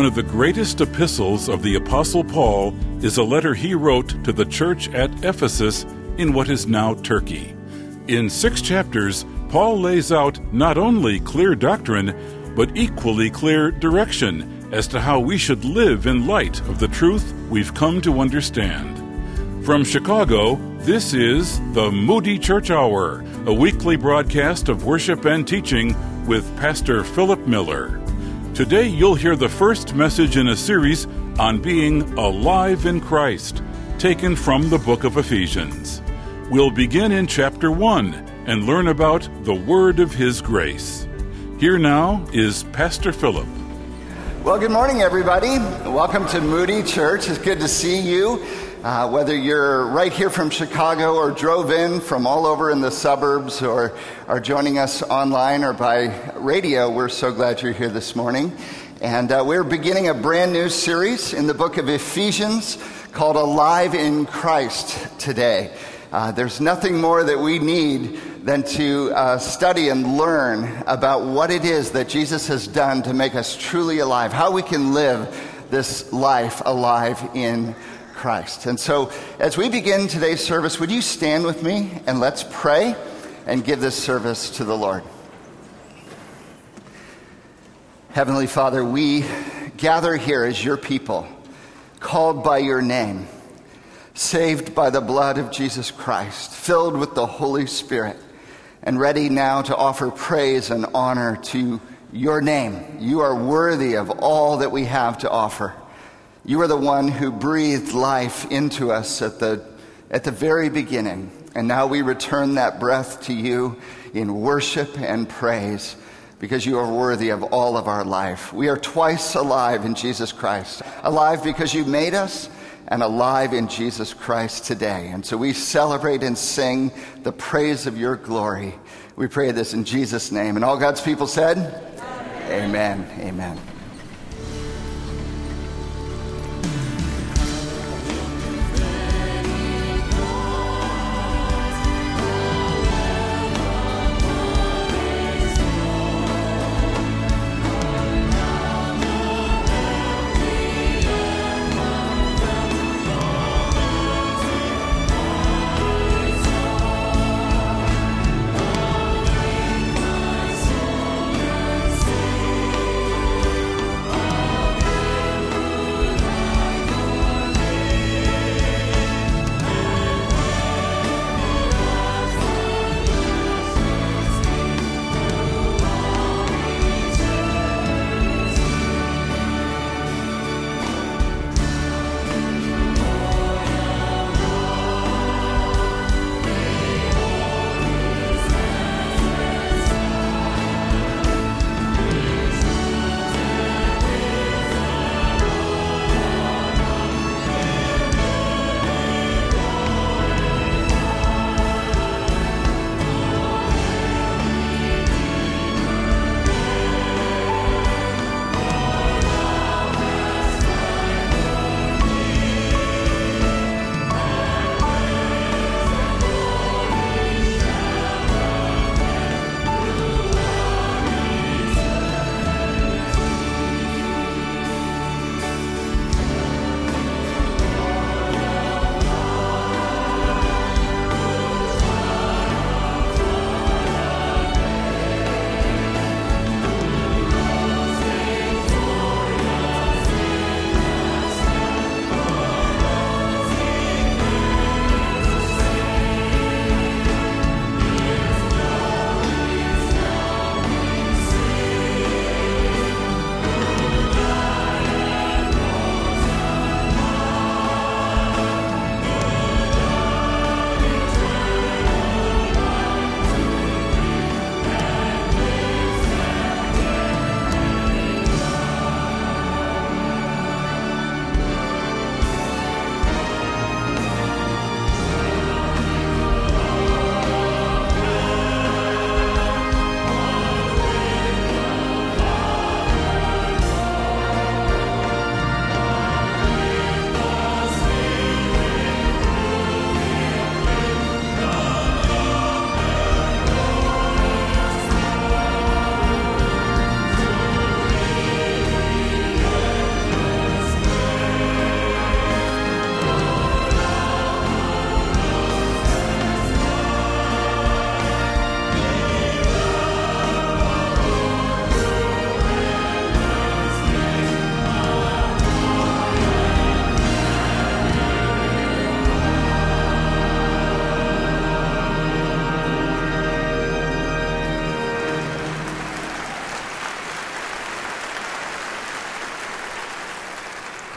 One of the greatest epistles of the Apostle Paul is a letter he wrote to the church at Ephesus in what is now Turkey. In six chapters, Paul lays out not only clear doctrine, but equally clear direction as to how we should live in light of the truth we've come to understand. From Chicago, this is the Moody Church Hour, a weekly broadcast of worship and teaching with Pastor Philip Miller. Today, you'll hear the first message in a series on being alive in Christ, taken from the book of Ephesians. We'll begin in chapter 1 and learn about the word of His grace. Here now is Pastor Philip. Well, good morning, everybody. Welcome to Moody Church. It's good to see you. Uh, whether you're right here from Chicago or drove in from all over in the suburbs or are joining us online or by radio, we're so glad you're here this morning. And uh, we're beginning a brand new series in the book of Ephesians called Alive in Christ today. Uh, there's nothing more that we need than to uh, study and learn about what it is that Jesus has done to make us truly alive, how we can live this life alive in Christ. And so, as we begin today's service, would you stand with me and let's pray and give this service to the Lord? Heavenly Father, we gather here as your people, called by your name, saved by the blood of Jesus Christ, filled with the Holy Spirit, and ready now to offer praise and honor to your name. You are worthy of all that we have to offer. You are the one who breathed life into us at the, at the very beginning. And now we return that breath to you in worship and praise because you are worthy of all of our life. We are twice alive in Jesus Christ. Alive because you made us and alive in Jesus Christ today. And so we celebrate and sing the praise of your glory. We pray this in Jesus' name. And all God's people said, Amen. Amen. Amen.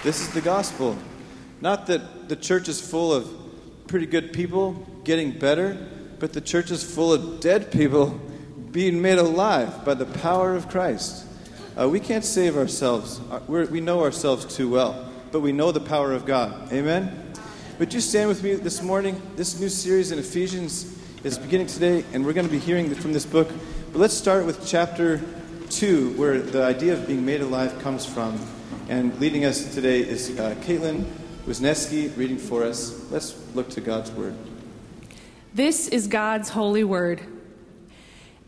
This is the gospel. Not that the church is full of pretty good people getting better, but the church is full of dead people being made alive by the power of Christ. Uh, we can't save ourselves. Uh, we're, we know ourselves too well, but we know the power of God. Amen? Would you stand with me this morning? This new series in Ephesians is beginning today, and we're going to be hearing from this book. But let's start with chapter 2, where the idea of being made alive comes from. And leading us today is uh, Caitlin Wisniewski reading for us. Let's look to God's Word. This is God's holy word.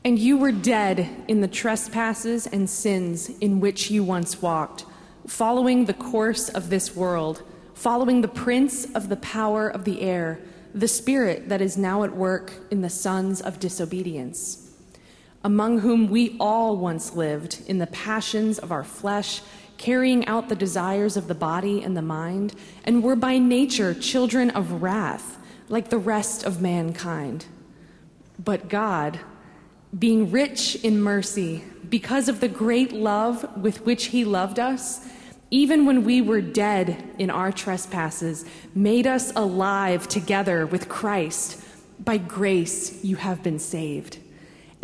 And you were dead in the trespasses and sins in which you once walked, following the course of this world, following the prince of the power of the air, the spirit that is now at work in the sons of disobedience, among whom we all once lived in the passions of our flesh carrying out the desires of the body and the mind, and were by nature children of wrath, like the rest of mankind. But God, being rich in mercy, because of the great love with which He loved us, even when we were dead in our trespasses, made us alive together with Christ. By grace you have been saved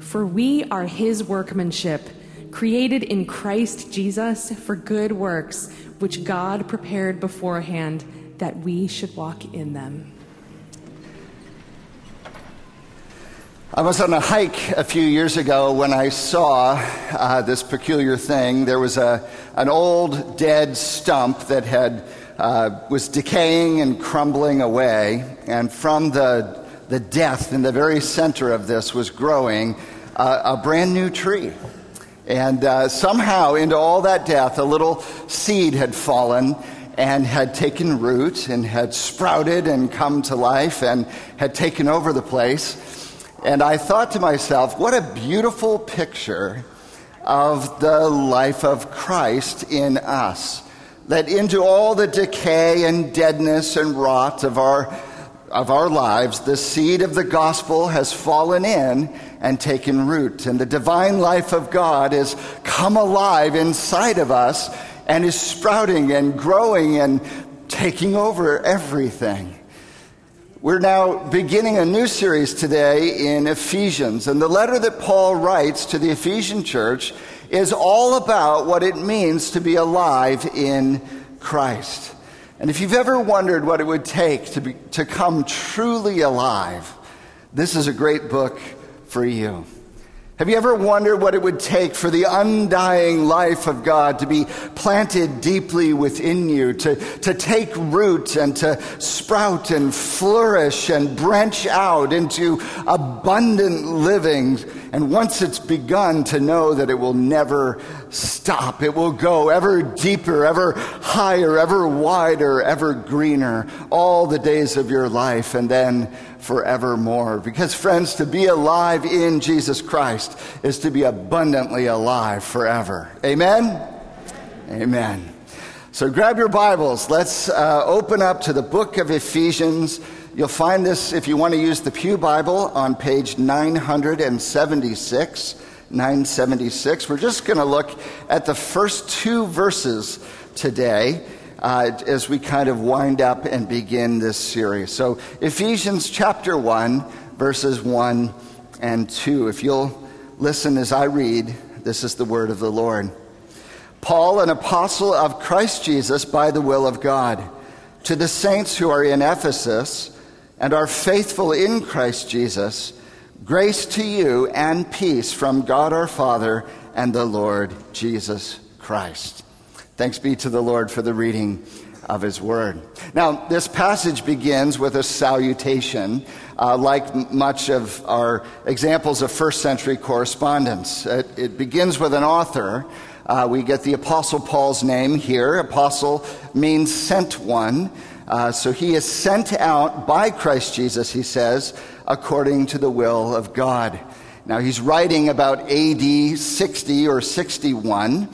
For we are his workmanship, created in Christ Jesus for good works, which God prepared beforehand that we should walk in them. I was on a hike a few years ago when I saw uh, this peculiar thing. There was a, an old dead stump that had, uh, was decaying and crumbling away, and from the the death in the very center of this was growing uh, a brand new tree. And uh, somehow, into all that death, a little seed had fallen and had taken root and had sprouted and come to life and had taken over the place. And I thought to myself, what a beautiful picture of the life of Christ in us. That into all the decay and deadness and rot of our of our lives, the seed of the gospel has fallen in and taken root. And the divine life of God has come alive inside of us and is sprouting and growing and taking over everything. We're now beginning a new series today in Ephesians. And the letter that Paul writes to the Ephesian church is all about what it means to be alive in Christ. And if you've ever wondered what it would take to, be, to come truly alive, this is a great book for you. Have you ever wondered what it would take for the undying life of God to be planted deeply within you, to, to take root and to sprout and flourish and branch out into abundant living? And once it's begun, to know that it will never stop. It will go ever deeper, ever higher, ever wider, ever greener, all the days of your life. And then forevermore. Because, friends, to be alive in Jesus Christ is to be abundantly alive forever. Amen? Amen. So grab your Bibles. Let's uh, open up to the book of Ephesians. You'll find this, if you want to use the Pew Bible, on page 976. 976. We're just going to look at the first two verses today uh, as we kind of wind up and begin this series. So, Ephesians chapter 1, verses 1 and 2. If you'll listen as I read, this is the word of the Lord. Paul, an apostle of Christ Jesus by the will of God, to the saints who are in Ephesus and are faithful in Christ Jesus, grace to you and peace from God our Father and the Lord Jesus Christ. Thanks be to the Lord for the reading of his word. Now, this passage begins with a salutation, uh, like much of our examples of first century correspondence. It, it begins with an author. Uh, we get the Apostle Paul's name here. Apostle means sent one. Uh, so he is sent out by Christ Jesus, he says, according to the will of God. Now he's writing about AD 60 or 61.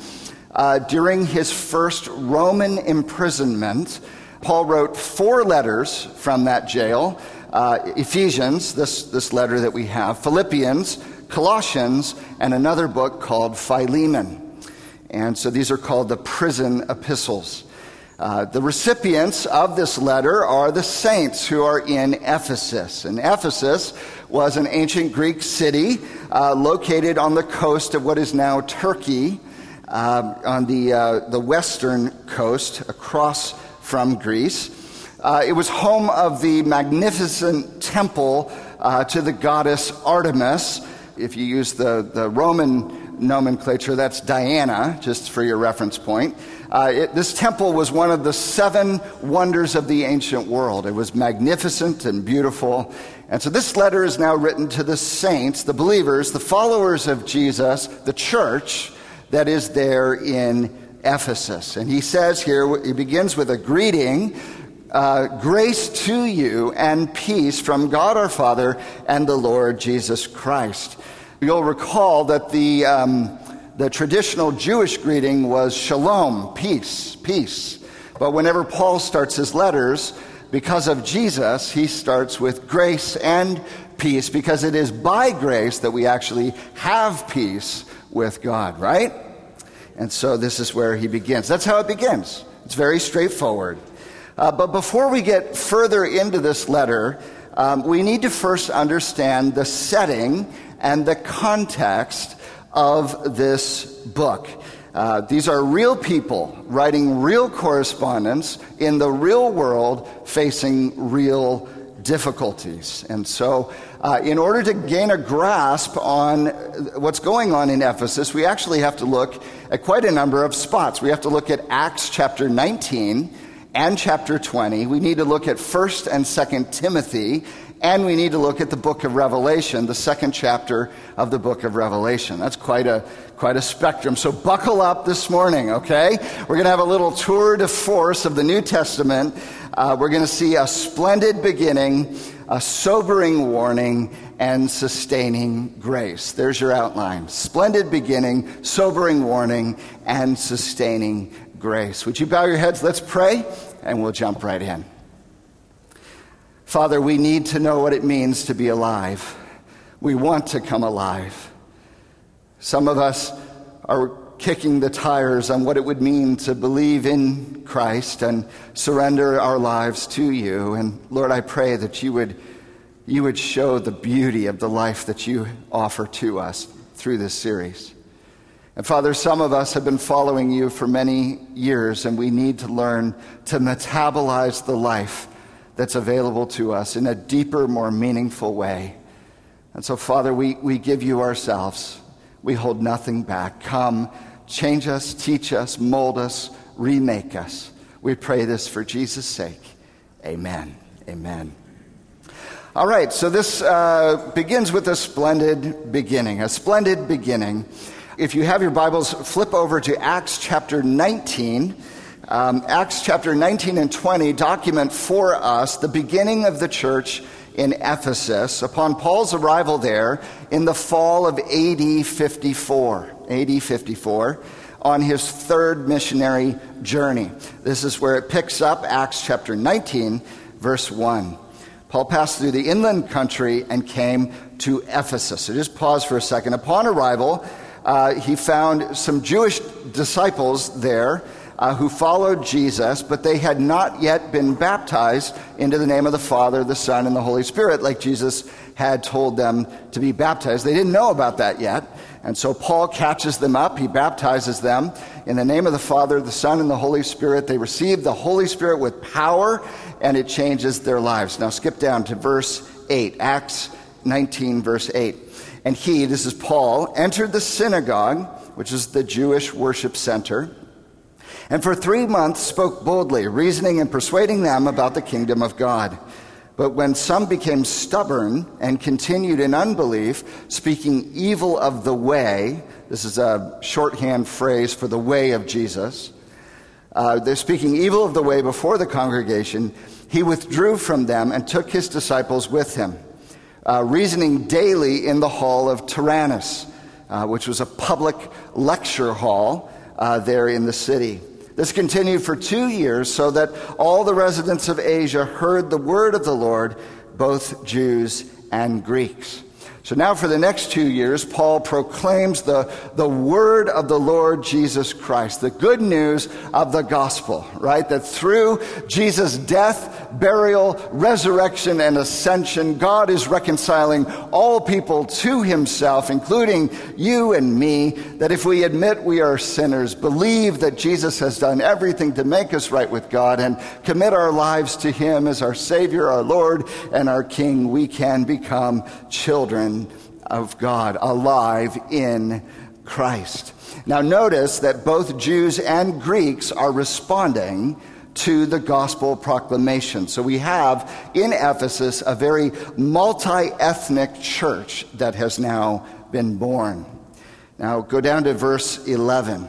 Uh, during his first Roman imprisonment, Paul wrote four letters from that jail uh, Ephesians, this, this letter that we have, Philippians, Colossians, and another book called Philemon. And so these are called the prison epistles. Uh, the recipients of this letter are the saints who are in Ephesus. And Ephesus was an ancient Greek city uh, located on the coast of what is now Turkey, uh, on the, uh, the western coast, across from Greece. Uh, it was home of the magnificent temple uh, to the goddess Artemis. If you use the, the Roman nomenclature, that's Diana, just for your reference point. Uh, it, this temple was one of the seven wonders of the ancient world. It was magnificent and beautiful. And so this letter is now written to the saints, the believers, the followers of Jesus, the church that is there in Ephesus. And he says here, he begins with a greeting uh, grace to you and peace from God our Father and the Lord Jesus Christ. You'll recall that the, um, the traditional Jewish greeting was shalom, peace, peace. But whenever Paul starts his letters, because of Jesus, he starts with grace and peace because it is by grace that we actually have peace with God, right? And so this is where he begins. That's how it begins. It's very straightforward. Uh, but before we get further into this letter, um, we need to first understand the setting and the context of this book. Uh, these are real people writing real correspondence in the real world facing real difficulties. And so, uh, in order to gain a grasp on what's going on in Ephesus, we actually have to look at quite a number of spots. We have to look at Acts chapter 19 and chapter 20. We need to look at 1st and 2nd Timothy, and we need to look at the book of Revelation, the second chapter of the book of Revelation. That's quite a, quite a spectrum. So buckle up this morning, okay? We're going to have a little tour de force of the New Testament. Uh, we're going to see a splendid beginning, a sobering warning, and sustaining grace. There's your outline. Splendid beginning, sobering warning, and sustaining grace. Would you bow your heads? Let's pray, and we'll jump right in. Father, we need to know what it means to be alive. We want to come alive. Some of us are kicking the tires on what it would mean to believe in Christ and surrender our lives to you. And Lord, I pray that you would, you would show the beauty of the life that you offer to us through this series. And Father, some of us have been following you for many years, and we need to learn to metabolize the life that's available to us in a deeper, more meaningful way. And so, Father, we, we give you ourselves. We hold nothing back. Come, change us, teach us, mold us, remake us. We pray this for Jesus' sake. Amen. Amen. All right, so this uh, begins with a splendid beginning, a splendid beginning. If you have your Bibles, flip over to Acts chapter 19. Um, Acts chapter 19 and 20 document for us the beginning of the church in Ephesus upon Paul's arrival there in the fall of AD 54. AD 54 on his third missionary journey. This is where it picks up, Acts chapter 19, verse 1. Paul passed through the inland country and came to Ephesus. So just pause for a second. Upon arrival, uh, he found some Jewish disciples there uh, who followed Jesus, but they had not yet been baptized into the name of the Father, the Son, and the Holy Spirit, like Jesus had told them to be baptized. They didn't know about that yet. And so Paul catches them up. He baptizes them in the name of the Father, the Son, and the Holy Spirit. They receive the Holy Spirit with power, and it changes their lives. Now skip down to verse 8, Acts 19, verse 8. And he, this is Paul, entered the synagogue, which is the Jewish worship center, and for three months spoke boldly, reasoning and persuading them about the kingdom of God. But when some became stubborn and continued in unbelief, speaking evil of the way, this is a shorthand phrase for the way of Jesus, uh, they're speaking evil of the way before the congregation, he withdrew from them and took his disciples with him, uh, reasoning daily in the hall of Tyrannus, uh, which was a public lecture hall uh, there in the city. This continued for two years so that all the residents of Asia heard the word of the Lord, both Jews and Greeks. So now, for the next two years, Paul proclaims the, the word of the Lord Jesus Christ, the good news of the gospel, right? That through Jesus' death, burial, resurrection, and ascension, God is reconciling all people to himself, including you and me. That if we admit we are sinners, believe that Jesus has done everything to make us right with God, and commit our lives to him as our Savior, our Lord, and our King, we can become children of God, alive in Christ. Now, notice that both Jews and Greeks are responding to the gospel proclamation. So we have in Ephesus a very multi ethnic church that has now been born. Now, go down to verse 11.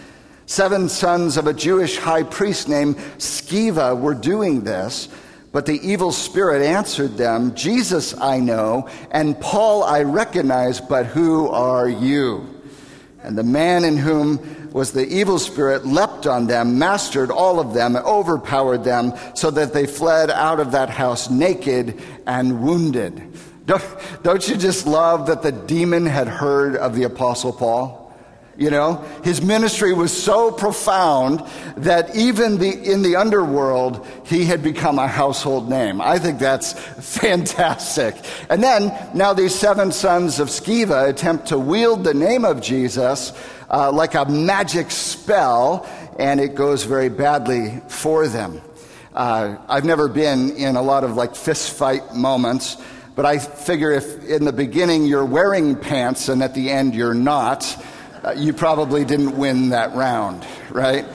Seven sons of a Jewish high priest named Sceva were doing this, but the evil spirit answered them, Jesus I know, and Paul I recognize, but who are you? And the man in whom was the evil spirit leapt on them, mastered all of them, overpowered them, so that they fled out of that house naked and wounded. Don't, don't you just love that the demon had heard of the Apostle Paul? You know, his ministry was so profound that even the, in the underworld, he had become a household name. I think that's fantastic. And then, now these seven sons of Sceva attempt to wield the name of Jesus uh, like a magic spell, and it goes very badly for them. Uh, I've never been in a lot of like fist fight moments, but I figure if in the beginning you're wearing pants and at the end you're not, uh, you probably didn't win that round, right?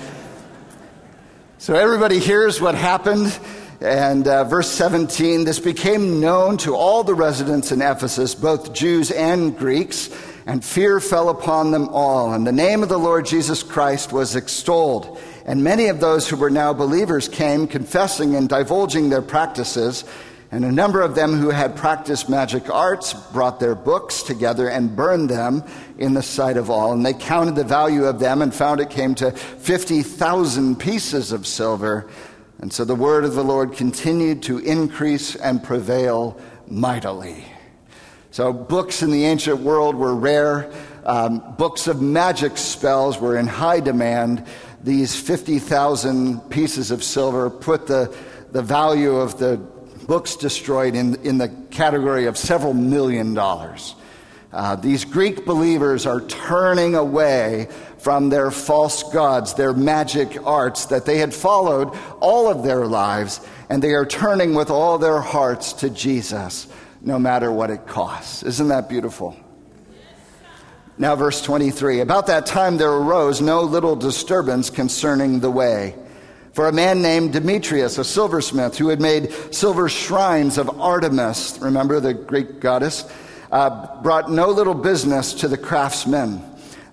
So everybody hears what happened. And uh, verse 17 this became known to all the residents in Ephesus, both Jews and Greeks, and fear fell upon them all. And the name of the Lord Jesus Christ was extolled. And many of those who were now believers came, confessing and divulging their practices. And a number of them who had practiced magic arts brought their books together and burned them in the sight of all. And they counted the value of them and found it came to 50,000 pieces of silver. And so the word of the Lord continued to increase and prevail mightily. So, books in the ancient world were rare. Um, books of magic spells were in high demand. These 50,000 pieces of silver put the, the value of the books destroyed in, in the category of several million dollars. Uh, these Greek believers are turning away from their false gods, their magic arts that they had followed all of their lives, and they are turning with all their hearts to Jesus, no matter what it costs. Isn't that beautiful? Now, verse 23 About that time there arose no little disturbance concerning the way. For a man named Demetrius, a silversmith, who had made silver shrines of Artemis, remember the Greek goddess, uh, brought no little business to the craftsmen.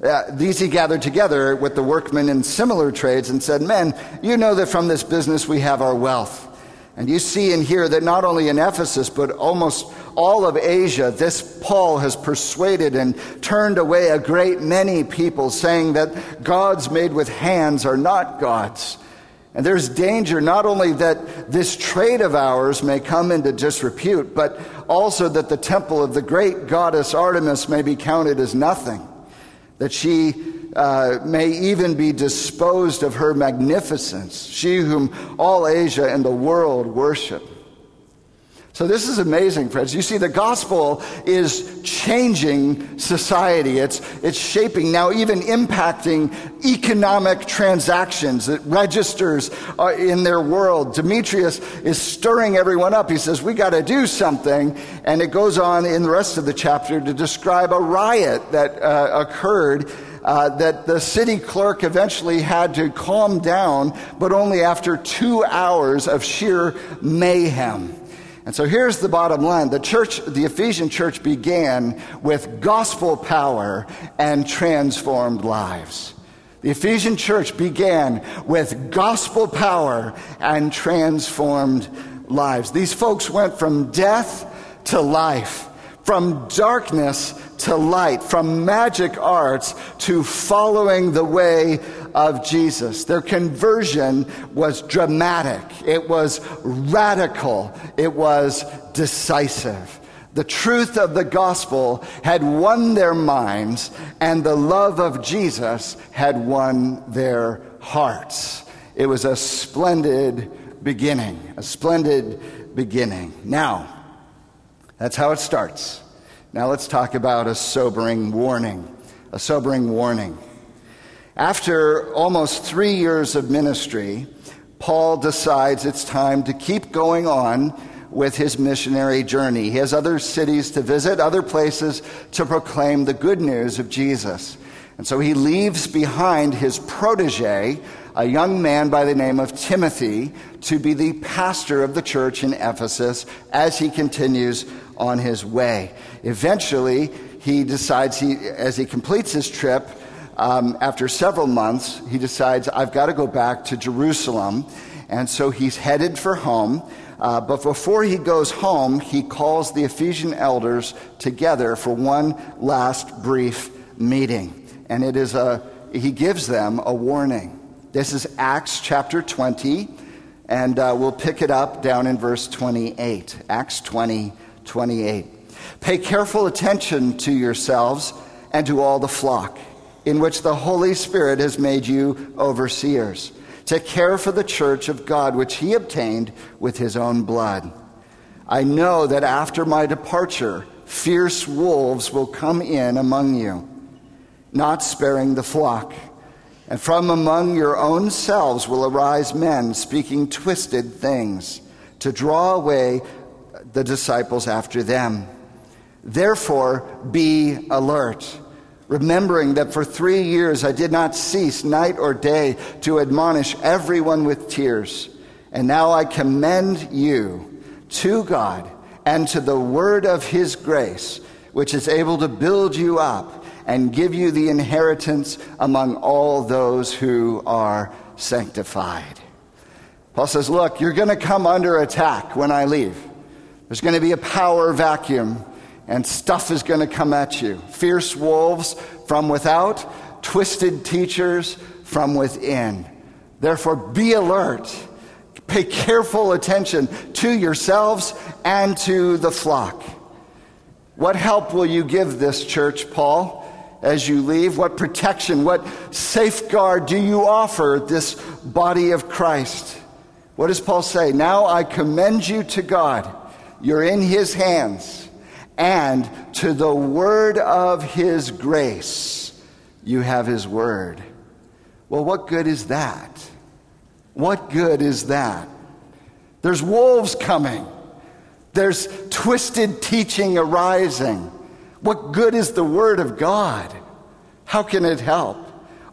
Uh, these he gathered together with the workmen in similar trades and said, Men, you know that from this business we have our wealth. And you see and hear that not only in Ephesus, but almost all of Asia, this Paul has persuaded and turned away a great many people, saying that gods made with hands are not gods and there's danger not only that this trade of ours may come into disrepute, but also that the temple of the great goddess Artemis may be counted as nothing, that she uh, may even be disposed of her magnificence, she whom all Asia and the world worship. So this is amazing, friends. You see, the gospel is changing society. It's, it's shaping, now even impacting economic transactions. It registers uh, in their world. Demetrius is stirring everyone up. He says, we got to do something. And it goes on in the rest of the chapter to describe a riot that uh, occurred uh, that the city clerk eventually had to calm down, but only after two hours of sheer mayhem. And so here's the bottom line. The church, the Ephesian church began with gospel power and transformed lives. The Ephesian church began with gospel power and transformed lives. These folks went from death to life, from darkness to light, from magic arts to following the way of Jesus. Their conversion was dramatic, it was radical, it was decisive. The truth of the gospel had won their minds, and the love of Jesus had won their hearts. It was a splendid beginning, a splendid beginning. Now, that's how it starts. Now let's talk about a sobering warning. A sobering warning. After almost three years of ministry, Paul decides it's time to keep going on with his missionary journey. He has other cities to visit, other places to proclaim the good news of Jesus. And so he leaves behind his protege, a young man by the name of Timothy, to be the pastor of the church in Ephesus as he continues on his way. Eventually, he decides, he, as he completes his trip, um, after several months, he decides, I've got to go back to Jerusalem. And so he's headed for home. Uh, but before he goes home, he calls the Ephesian elders together for one last brief meeting. And it is a, he gives them a warning. This is Acts chapter 20, and uh, we'll pick it up down in verse 28. Acts 20, 28. Pay careful attention to yourselves and to all the flock in which the Holy Spirit has made you overseers, to care for the church of God, which he obtained with his own blood. I know that after my departure, fierce wolves will come in among you, not sparing the flock. And from among your own selves will arise men speaking twisted things to draw away the disciples after them. Therefore, be alert remembering that for three years I did not cease night or day to admonish everyone with tears. And now I commend you to God and to the word of his grace, which is able to build you up and give you the inheritance among all those who are sanctified. Paul says, Look, you're going to come under attack when I leave. There's going to be a power vacuum and stuff is going to come at you. Fierce wolves from without, twisted teachers from within. Therefore, be alert. Pay careful attention to yourselves and to the flock. What help will you give this church, Paul, as you leave? What protection, what safeguard do you offer this body of Christ? What does Paul say? Now I commend you to God. You're in his hands and to the word of his grace. You have his word. Well, what good is that? What good is that? There's wolves coming. There's twisted teaching arising. What good is the word of God? How can it help?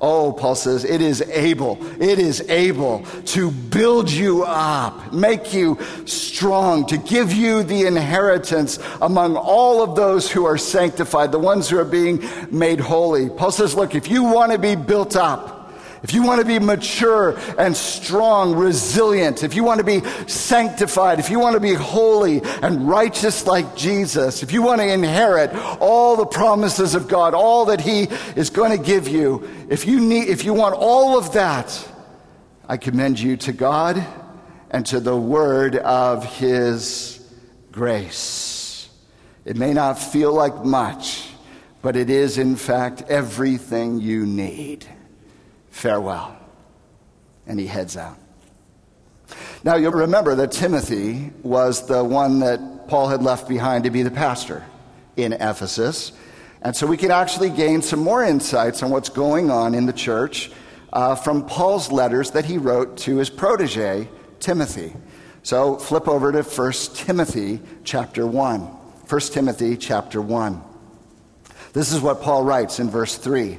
Oh, Paul says, it is able, it is able to build you up, make you strong, to give you the inheritance among all of those who are sanctified, the ones who are being made holy. Paul says, look, if you want to be built up, if you want to be mature and strong, resilient, if you want to be sanctified, if you want to be holy and righteous like Jesus, if you want to inherit all the promises of God, all that He is going to give you, if you need, if you want all of that, I commend you to God and to the word of His grace. It may not feel like much, but it is in fact everything you need. Farewell. And he heads out. Now, you'll remember that Timothy was the one that Paul had left behind to be the pastor in Ephesus. And so we can actually gain some more insights on what's going on in the church uh, from Paul's letters that he wrote to his protege, Timothy. So flip over to 1 Timothy chapter 1. 1 Timothy chapter 1. This is what Paul writes in verse 3.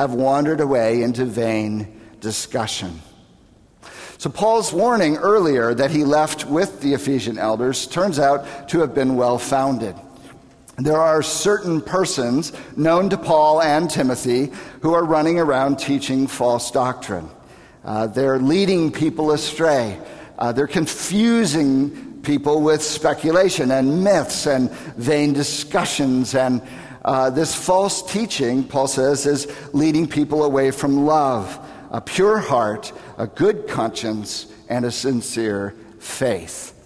have wandered away into vain discussion. So, Paul's warning earlier that he left with the Ephesian elders turns out to have been well founded. There are certain persons known to Paul and Timothy who are running around teaching false doctrine. Uh, they're leading people astray. Uh, they're confusing people with speculation and myths and vain discussions and uh, this false teaching, Paul says, is leading people away from love, a pure heart, a good conscience, and a sincere faith.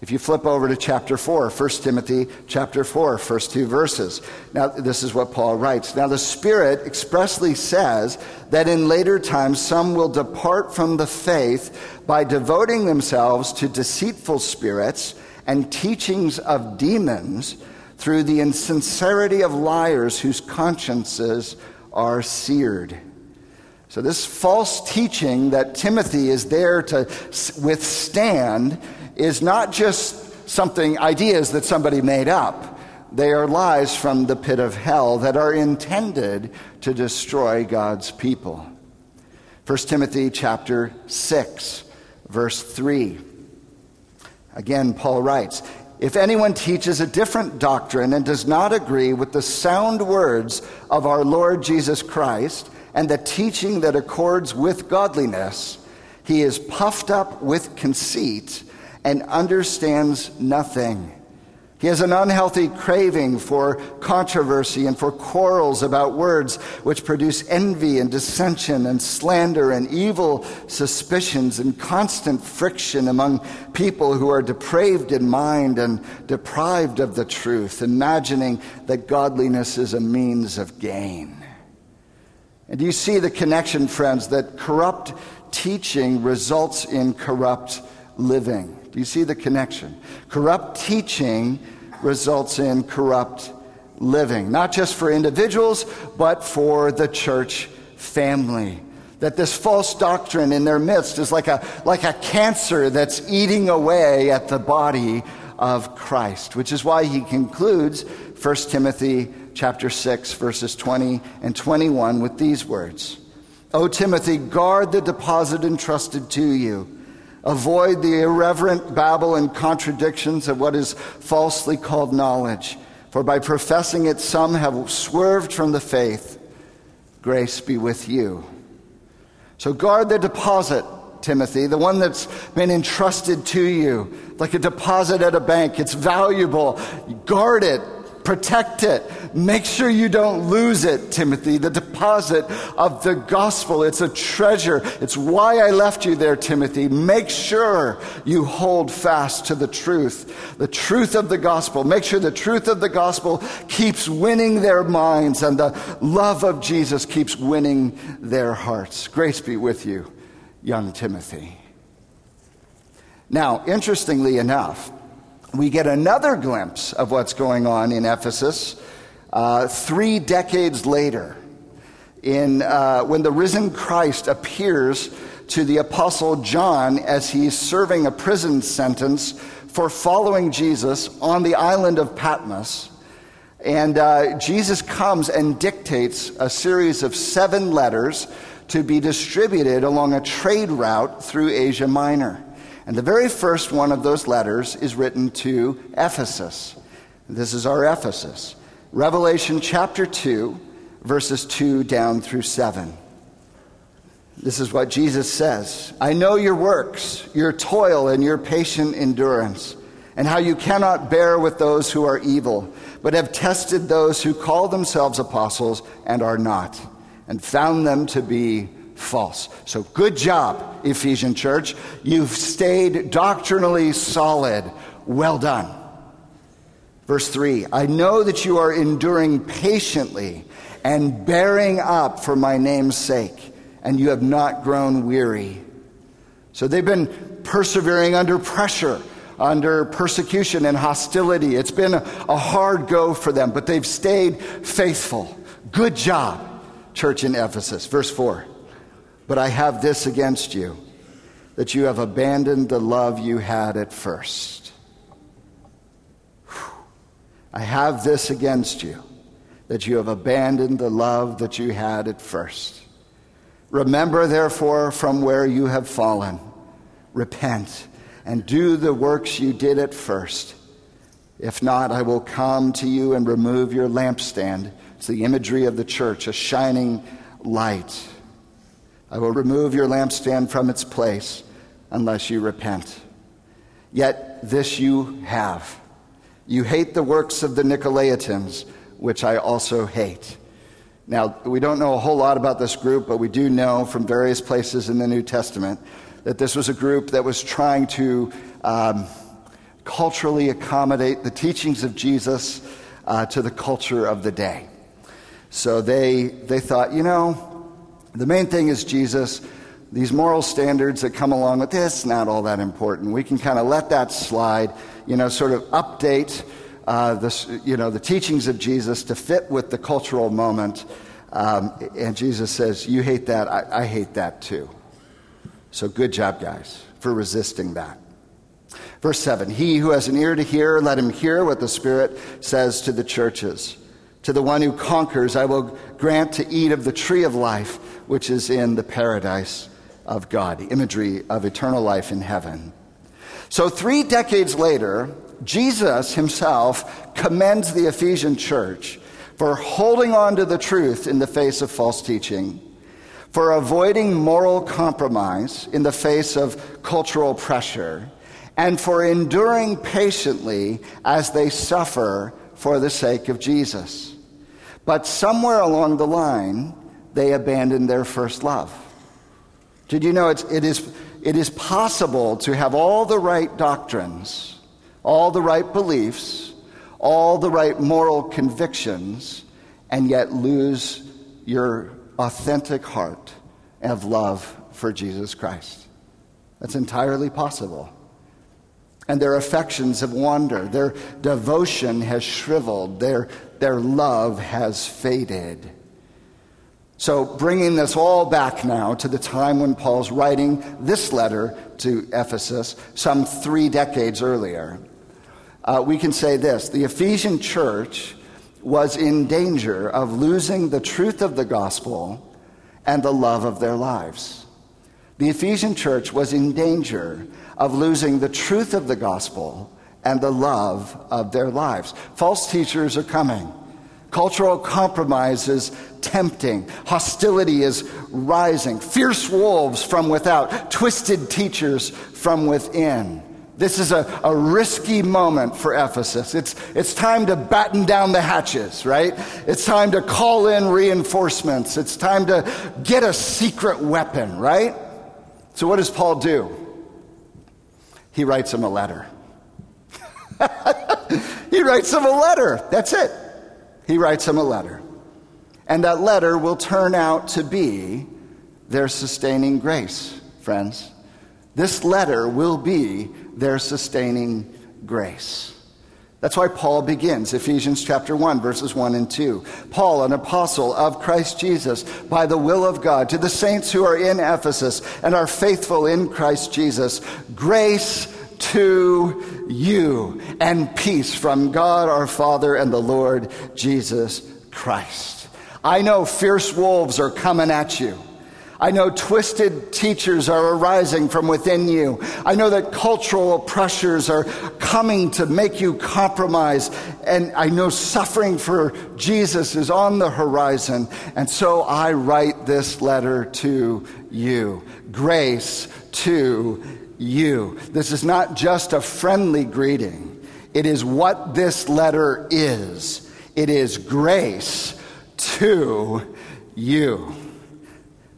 If you flip over to chapter 4, 1 Timothy chapter 4, first two verses. Now, this is what Paul writes. Now, the Spirit expressly says that in later times some will depart from the faith by devoting themselves to deceitful spirits and teachings of demons through the insincerity of liars whose consciences are seared. So, this false teaching that Timothy is there to withstand is not just something, ideas that somebody made up. They are lies from the pit of hell that are intended to destroy God's people. 1 Timothy chapter 6, verse 3. Again, Paul writes, if anyone teaches a different doctrine and does not agree with the sound words of our Lord Jesus Christ and the teaching that accords with godliness, he is puffed up with conceit and understands nothing. He has an unhealthy craving for controversy and for quarrels about words which produce envy and dissension and slander and evil suspicions and constant friction among people who are depraved in mind and deprived of the truth, imagining that godliness is a means of gain. And do you see the connection, friends, that corrupt teaching results in corrupt living? Do you see the connection? Corrupt teaching results in corrupt living, not just for individuals, but for the church family. That this false doctrine in their midst is like a, like a cancer that's eating away at the body of Christ, which is why he concludes 1 Timothy chapter 6 verses 20 and 21 with these words. O Timothy, guard the deposit entrusted to you Avoid the irreverent babble and contradictions of what is falsely called knowledge, for by professing it, some have swerved from the faith. Grace be with you. So guard the deposit, Timothy, the one that's been entrusted to you, like a deposit at a bank. It's valuable. Guard it Protect it. Make sure you don't lose it, Timothy. The deposit of the gospel. It's a treasure. It's why I left you there, Timothy. Make sure you hold fast to the truth. The truth of the gospel. Make sure the truth of the gospel keeps winning their minds and the love of Jesus keeps winning their hearts. Grace be with you, young Timothy. Now, interestingly enough, we get another glimpse of what's going on in Ephesus uh, three decades later, in, uh, when the risen Christ appears to the Apostle John as he's serving a prison sentence for following Jesus on the island of Patmos. And uh, Jesus comes and dictates a series of seven letters to be distributed along a trade route through Asia Minor. And the very first one of those letters is written to Ephesus. This is our Ephesus. Revelation chapter 2, verses 2 down through 7. This is what Jesus says I know your works, your toil, and your patient endurance, and how you cannot bear with those who are evil, but have tested those who call themselves apostles and are not, and found them to be false. So, good job, Ephesian church. You've stayed doctrinally solid. Well done. Verse 3 I know that you are enduring patiently and bearing up for my name's sake, and you have not grown weary. So, they've been persevering under pressure. Under persecution and hostility. It's been a, hard go for them, but they've stayed faithful. Good job, church in Ephesus. Verse 4 but I have this against you that you have abandoned the love you had at first. I have this against you that you have abandoned the love that you had at first. Remember, therefore, from where you have fallen, repent and do the works you did at first. If not, I will come to you and remove your lampstand. It's the imagery of the church, a shining light. I will remove your lampstand from its place unless you repent. Yet this you have. You hate the works of the Nicolaitans, which I also hate. Now, we don't know a whole lot about this group, but we do know from various places in the New Testament that this was a group that was trying to um, culturally accommodate the teachings of Jesus uh, to the culture of the day. So they, they thought, you know, the main thing is Jesus. These moral standards that come along with this, not all that important. We can kind of let that slide, you know, sort of update uh, the, you know, the teachings of Jesus to fit with the cultural moment. Um, and Jesus says, You hate that, I, I hate that too. So good job, guys, for resisting that. Verse 7 He who has an ear to hear, let him hear what the Spirit says to the churches. To the one who conquers, I will grant to eat of the tree of life, which is in the paradise of God, imagery of eternal life in heaven. So, three decades later, Jesus himself commends the Ephesian church for holding on to the truth in the face of false teaching, for avoiding moral compromise in the face of cultural pressure, and for enduring patiently as they suffer for the sake of Jesus. But somewhere along the line, they abandoned their first love. Did you know it's, it, is, it is possible to have all the right doctrines, all the right beliefs, all the right moral convictions, and yet lose your authentic heart of love for Jesus Christ? That's entirely possible and their affections have wandered. Their devotion has shriveled. Their, their love has faded. So, bringing this all back now to the time when Paul's writing this letter to Ephesus, some three decades earlier, uh, we can say this the Ephesian church was in danger of losing the truth of the gospel and the love of their lives. The Ephesian church was in danger of losing the truth of the gospel and the love of their lives. False teachers are coming. Cultural compromise is tempting. Hostility is rising. Fierce wolves from without. Twisted teachers from within. This is a, a risky moment for Ephesus. It's, it's time to batten down the hatches, right? It's time to call in reinforcements. It's time to get a secret weapon, right? So, what does Paul do? he writes him a letter. he writes him a letter. That's it. He writes him a letter. And that letter will turn out to be their sustaining grace, friends. This letter will be their sustaining grace. That's why Paul begins Ephesians chapter 1 verses 1 and 2. Paul, an apostle of Christ Jesus by the will of God to the saints who are in Ephesus and are faithful in Christ Jesus, grace to you and peace from God our Father and the Lord Jesus Christ. I know fierce wolves are coming at you. I know twisted teachers are arising from within you. I know that cultural pressures are coming to make you compromise. And I know suffering for Jesus is on the horizon. And so I write this letter to you. Grace to you. This is not just a friendly greeting, it is what this letter is. It is grace to you.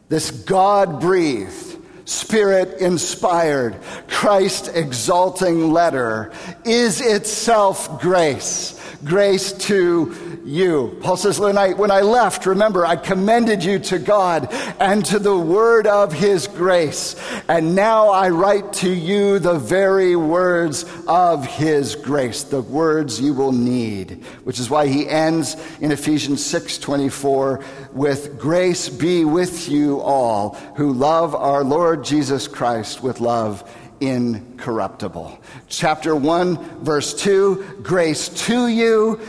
This God breathed, Spirit inspired, Christ exalting letter is itself grace. Grace to you. Paul says, when I, when I left, remember, I commended you to God and to the word of his grace. And now I write to you the very words of his grace, the words you will need, which is why he ends in Ephesians 6 24 with grace be with you all who love our Lord Jesus Christ with love incorruptible. Chapter 1, verse 2, grace to you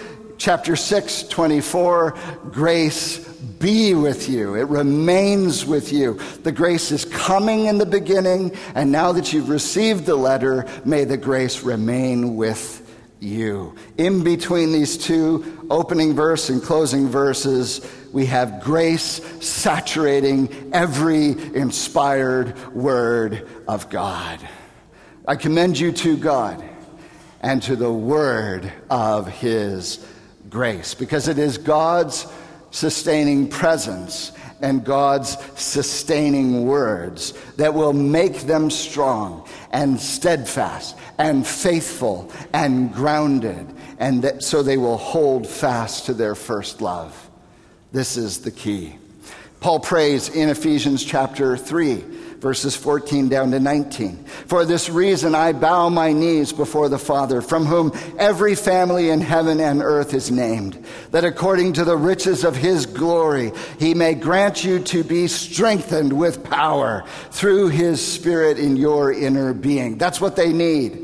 chapter 6, 24, grace be with you. It remains with you. The grace is coming in the beginning, and now that you've received the letter, may the grace remain with you. In between these two opening verse and closing verses, we have grace saturating every inspired word of God. I commend you to God and to the word of his grace because it is God's sustaining presence and God's sustaining words that will make them strong and steadfast and faithful and grounded, and that, so they will hold fast to their first love. This is the key. Paul prays in Ephesians chapter 3 verses 14 down to 19. For this reason I bow my knees before the Father, from whom every family in heaven and earth is named, that according to the riches of his glory he may grant you to be strengthened with power through his Spirit in your inner being. That's what they need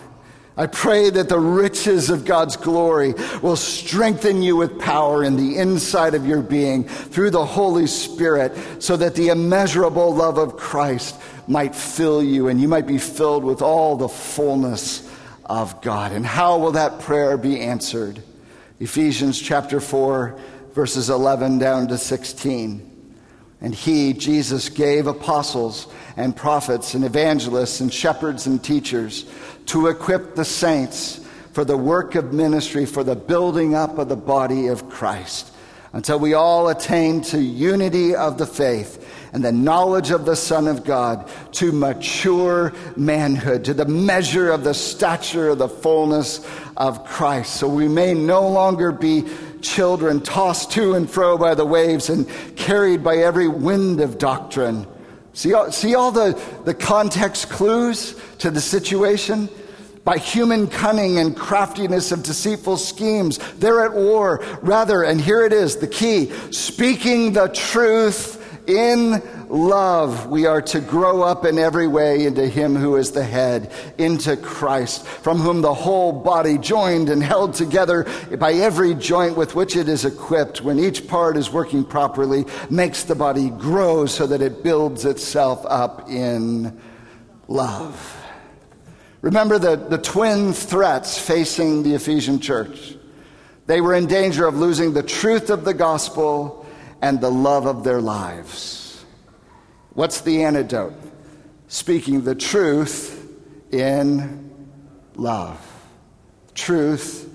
I pray that the riches of God's glory will strengthen you with power in the inside of your being through the Holy Spirit so that the immeasurable love of Christ might fill you and you might be filled with all the fullness of God. And how will that prayer be answered? Ephesians chapter 4, verses 11 down to 16. And he, Jesus, gave apostles and prophets and evangelists and shepherds and teachers to equip the saints for the work of ministry, for the building up of the body of Christ, until we all attain to unity of the faith and the knowledge of the Son of God, to mature manhood, to the measure of the stature of the fullness of Christ, so we may no longer be children tossed to and fro by the waves and carried by every wind of doctrine. See, all, see all the, the context clues to the situation? By human cunning and craftiness of deceitful schemes, they're at war. Rather, and here it is, the key, speaking the truth in love, we are to grow up in every way into Him who is the head, into Christ, from whom the whole body, joined and held together by every joint with which it is equipped, when each part is working properly, makes the body grow so that it builds itself up in love. Remember the, the twin threats facing the Ephesian church. They were in danger of losing the truth of the gospel and the love of their lives. What's the antidote? Speaking the truth in love. Truth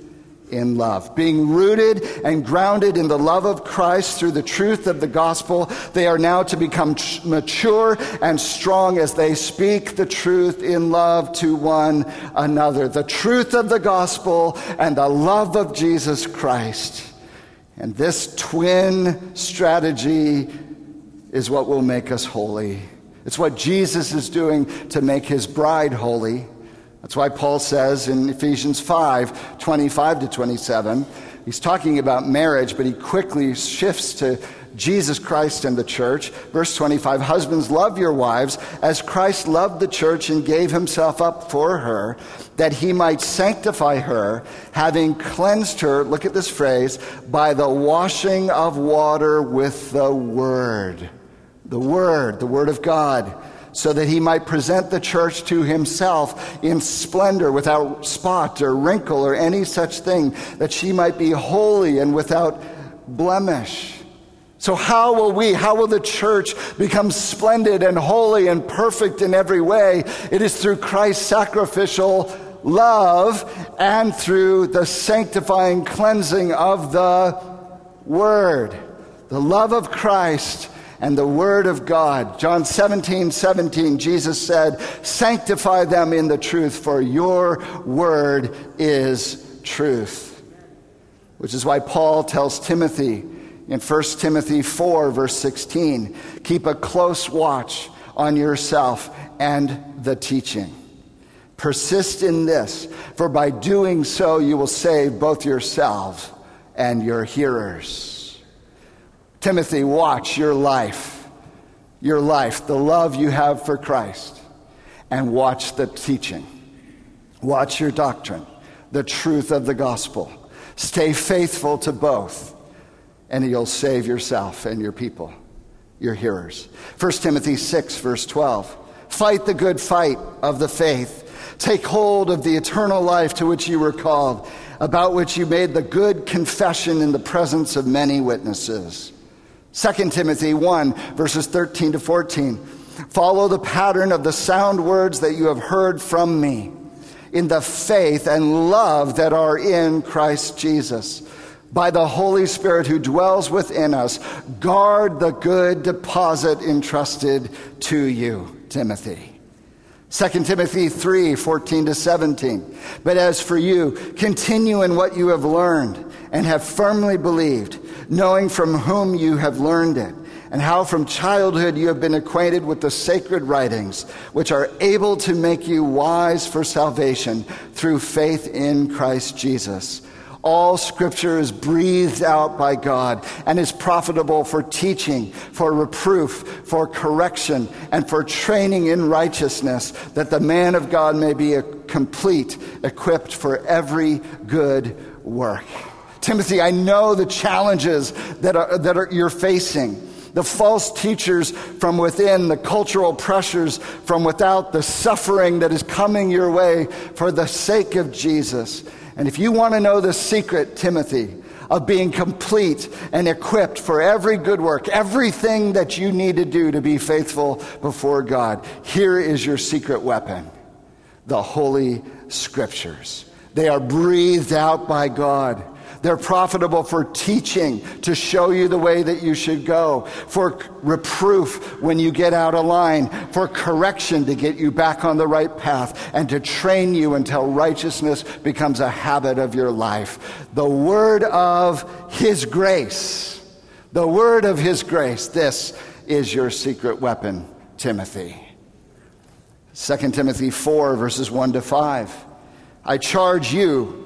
in love. Being rooted and grounded in the love of Christ through the truth of the gospel, they are now to become tr- mature and strong as they speak the truth in love to one another. The truth of the gospel and the love of Jesus Christ. And this twin strategy is what will make us holy. It's what Jesus is doing to make his bride holy. That's why Paul says in Ephesians 5 25 to 27, He's talking about marriage, but he quickly shifts to Jesus Christ and the church. Verse 25 Husbands, love your wives as Christ loved the church and gave himself up for her, that he might sanctify her, having cleansed her, look at this phrase, by the washing of water with the word. The word, the word of God so that he might present the church to himself in splendor, without spot or wrinkle or any such thing, that she might be holy and without blemish. So, how will we, how will the church become splendid and holy and perfect in every way? It is through Christ's sacrificial love and through the sanctifying cleansing of the Word. The love of Christ and the Word of God. John 17, 17, Jesus said, Sanctify them in the truth, for your Word is truth. Which is why Paul tells Timothy in 1 Timothy 4, verse 16, keep a close watch on yourself and the teaching. Persist in this, for by doing so you will save both yourselves and your hearers. Timothy, watch your life, your life, the love you have for Christ, and watch the teaching. Watch your doctrine, the truth of the gospel. Stay faithful to both, and you'll save yourself and your people, your hearers. 1 Timothy 6, verse 12. Fight the good fight of the faith. Take hold of the eternal life to which you were called, about which you made the good confession in the presence of many witnesses. 2 Timothy 1, verses 13 to 14. Follow the pattern of the sound words that you have heard from me in the faith and love that are in Christ Jesus. By the Holy Spirit who dwells within us, guard the good deposit entrusted to you, Timothy. 2 Timothy 3 14 to 17. But as for you, continue in what you have learned and have firmly believed knowing from whom you have learned it, and how from childhood you have been acquainted with the sacred writings, which are able to make you wise for salvation through faith in Christ Jesus. All scripture is breathed out by God and is profitable for teaching, for reproof, for correction, and for training in righteousness, that the man of God may be complete, equipped for every good work. Timothy, I know the challenges that, are, that are, you're facing. The false teachers from within, the cultural pressures from without, the suffering that is coming your way for the sake of Jesus. And if you want to know the secret, Timothy, of being complete and equipped for every good work, everything that you need to do to be faithful before God, here is your secret weapon the Holy Scriptures. They are breathed out by God. They're profitable for teaching to show you the way that you should go, for reproof when you get out of line, for correction to get you back on the right path, and to train you until righteousness becomes a habit of your life. The word of His grace, the word of His grace, this is your secret weapon, Timothy. 2 Timothy 4, verses 1 to 5. I charge you,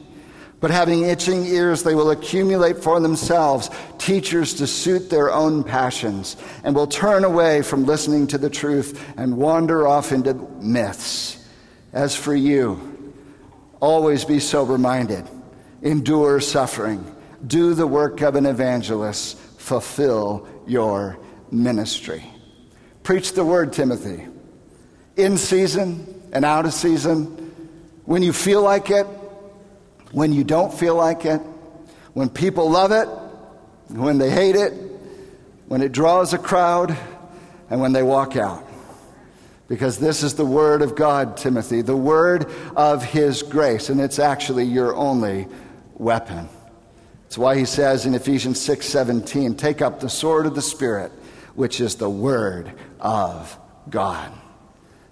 but having itching ears, they will accumulate for themselves teachers to suit their own passions, and will turn away from listening to the truth and wander off into myths. As for you, always be sober minded, endure suffering, do the work of an evangelist, fulfill your ministry. Preach the word, Timothy, in season and out of season, when you feel like it when you don't feel like it, when people love it, when they hate it, when it draws a crowd, and when they walk out. Because this is the Word of God, Timothy, the Word of His grace, and it's actually your only weapon. That's why he says in Ephesians 6 17, take up the sword of the Spirit, which is the Word of God.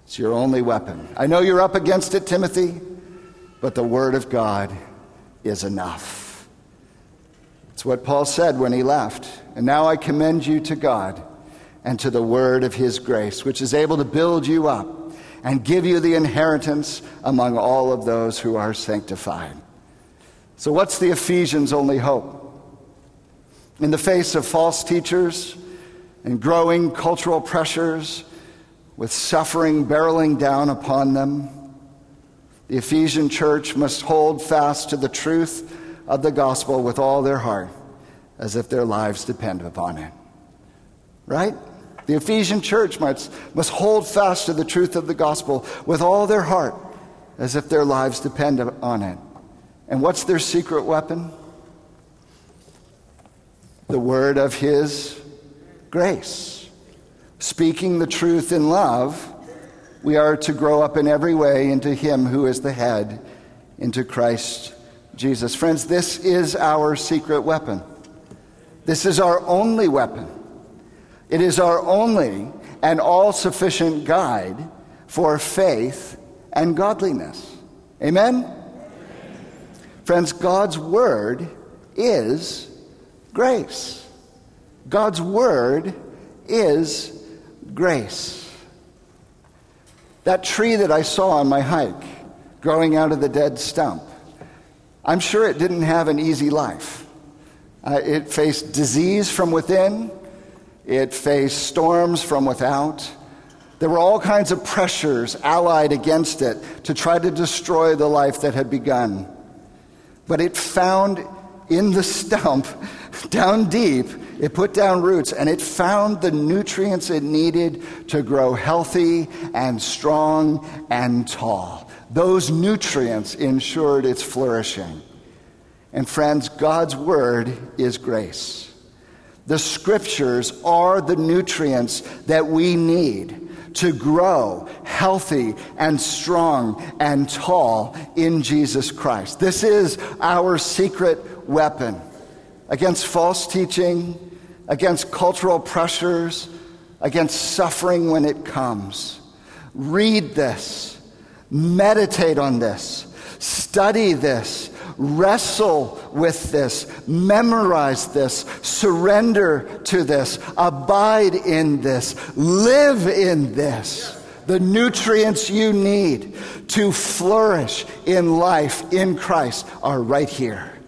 It's your only weapon. I know you're up against it, Timothy, but the Word of God is enough. It's what Paul said when he left. And now I commend you to God and to the Word of His grace, which is able to build you up and give you the inheritance among all of those who are sanctified. So, what's the Ephesians' only hope? In the face of false teachers and growing cultural pressures, with suffering barreling down upon them, the Ephesian church must hold fast to the truth of the gospel with all their heart, as if their lives depend upon it. Right? The Ephesian church must, must hold fast to the truth of the gospel with all their heart, as if their lives depend on it. And what's their secret weapon? The word of His grace speaking the truth in love, we are to grow up in every way into Him who is the head, into Christ Jesus. Friends, this is our secret weapon. This is our only weapon. It is our only and all sufficient guide for faith and godliness. Amen? Friends, God's Word is grace. God's Word is grace. That tree that I saw on my hike, growing out of the dead stump, I'm sure it didn't have an easy life. Uh, it faced disease from within, it faced storms from without. There were all kinds of pressures allied against it to try to destroy the life that had begun. But it found in the stump, down deep, it put down roots and it found the nutrients it needed to grow healthy and strong and tall. Those nutrients ensured its flourishing. And friends, God's word is grace. The scriptures are the nutrients that we need to grow healthy and strong and tall in Jesus Christ. This is our secret weapon against false teaching, against cultural pressures, against suffering when it comes. Read this, meditate on this, study this, wrestle with this, memorize this, surrender to this, abide in this, live in this. The nutrients you need to flourish in life in Christ are right here.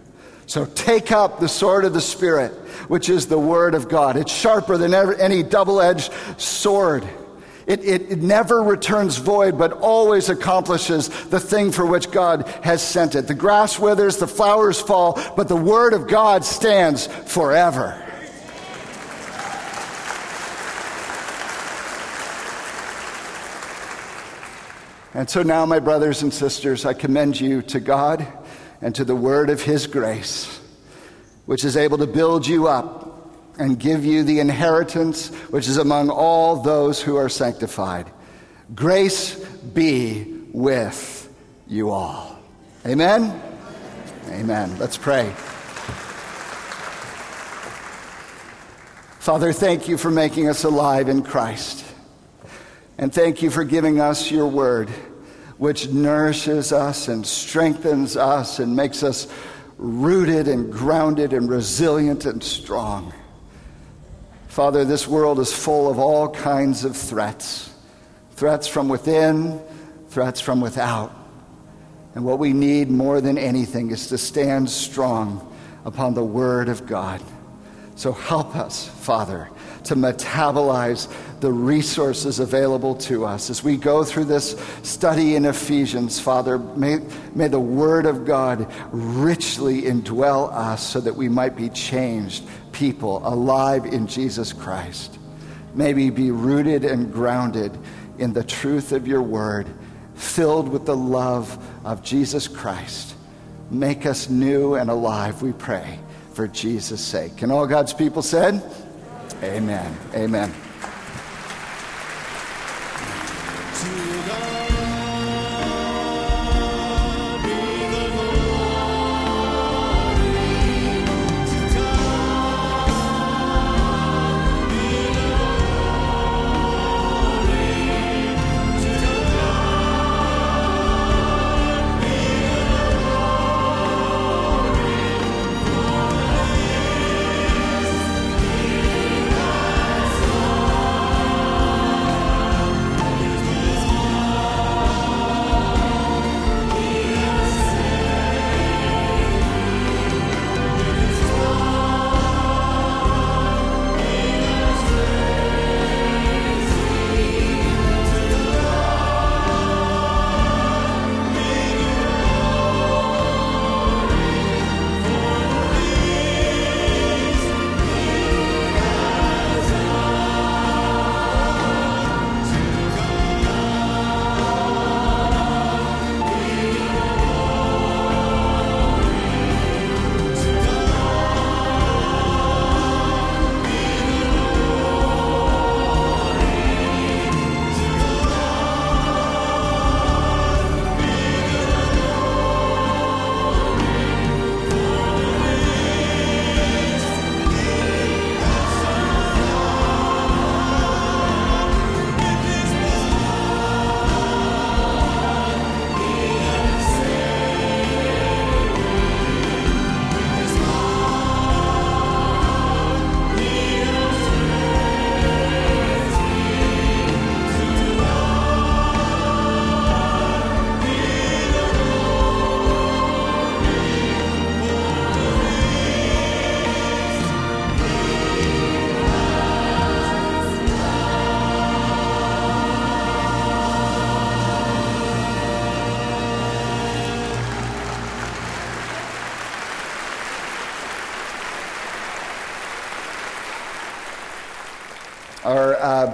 So take up the sword of the Spirit, which is the Word of God. It's sharper than ever, any double edged sword. It, it, it, never returns void, but always accomplishes the thing for which God has sent it. The grass withers, the flowers fall, but the Word of God stands forever. And so now, my brothers and sisters, I commend you to God and to the word of his grace, which is able to build you up and give you the inheritance which is among all those who are sanctified. Grace be with you all. Amen? Amen. Let's pray. Father, thank you for making us alive in Christ. And thank you for giving us your word which nourishes us and strengthens us and makes us rooted and grounded and resilient and strong. Father, this world is full of all kinds of threats threats from within, threats from without. And what we need more than anything is to stand strong upon the Word of God. So help us, Father, to metabolize the resources available to us. As we go through this study in Ephesians, Father, may, may the Word of God richly indwell us so that we might be changed people, alive in Jesus Christ. May we be rooted and grounded in the truth of your Word, filled with the love of Jesus Christ. Make us new and alive, we pray, for Jesus' sake. And all God's people said, Amen. Amen.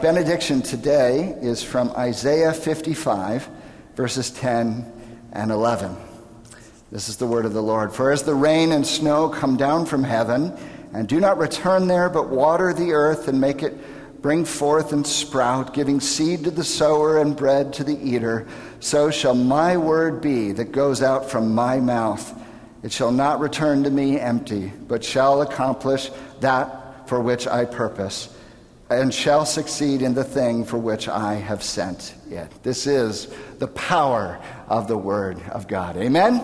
Benediction today is from Isaiah 55, verses 10 and 11. This is the word of the Lord. For as the rain and snow come down from heaven, and do not return there, but water the earth and make it bring forth and sprout, giving seed to the sower and bread to the eater, so shall my word be that goes out from my mouth. It shall not return to me empty, but shall accomplish that for which I purpose and shall succeed in the thing for which I have sent it. This is the power of the Word of God. Amen?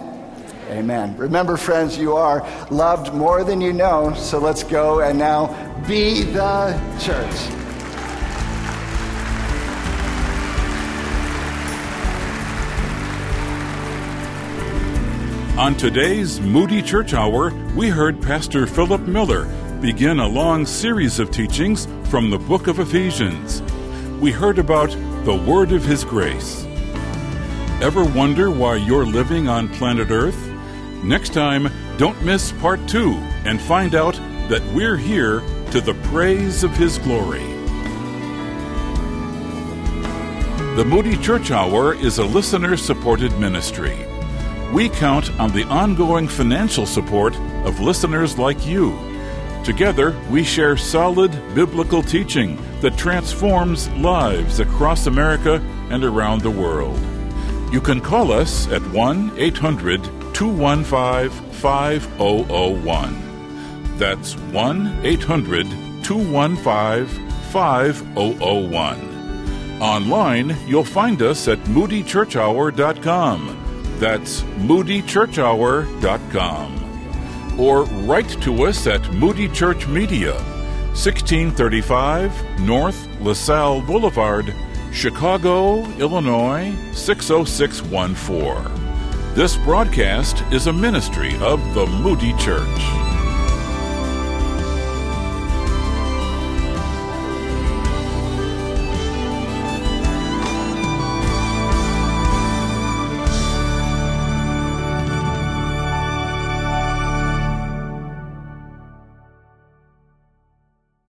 Amen. Remember, friends, you are loved more than you know, so let's go and now be the church. On today's Moody Church Hour, we heard Pastor Philip Miller begin a long series of teachings from the book of Ephesians. We heard about the Word of His grace. Ever wonder why you're living on planet Earth? Next time, don't miss part two and find out that we're here to the praise of His glory. The Moody Church Hour is a listener supported ministry. We count on the ongoing financial support of listeners like you. Together, we share solid biblical teaching that transforms lives across America and around the world. You can call us at 1 800 215 5001. That's 1 800 215 5001. Online, you'll find us at moodychurchhour.com. That's moodychurchhour.com or write to us at Moody Church Media, 1635 North LaSalle Boulevard, Chicago, Illinois 60614. This broadcast is a ministry of the Moody Church.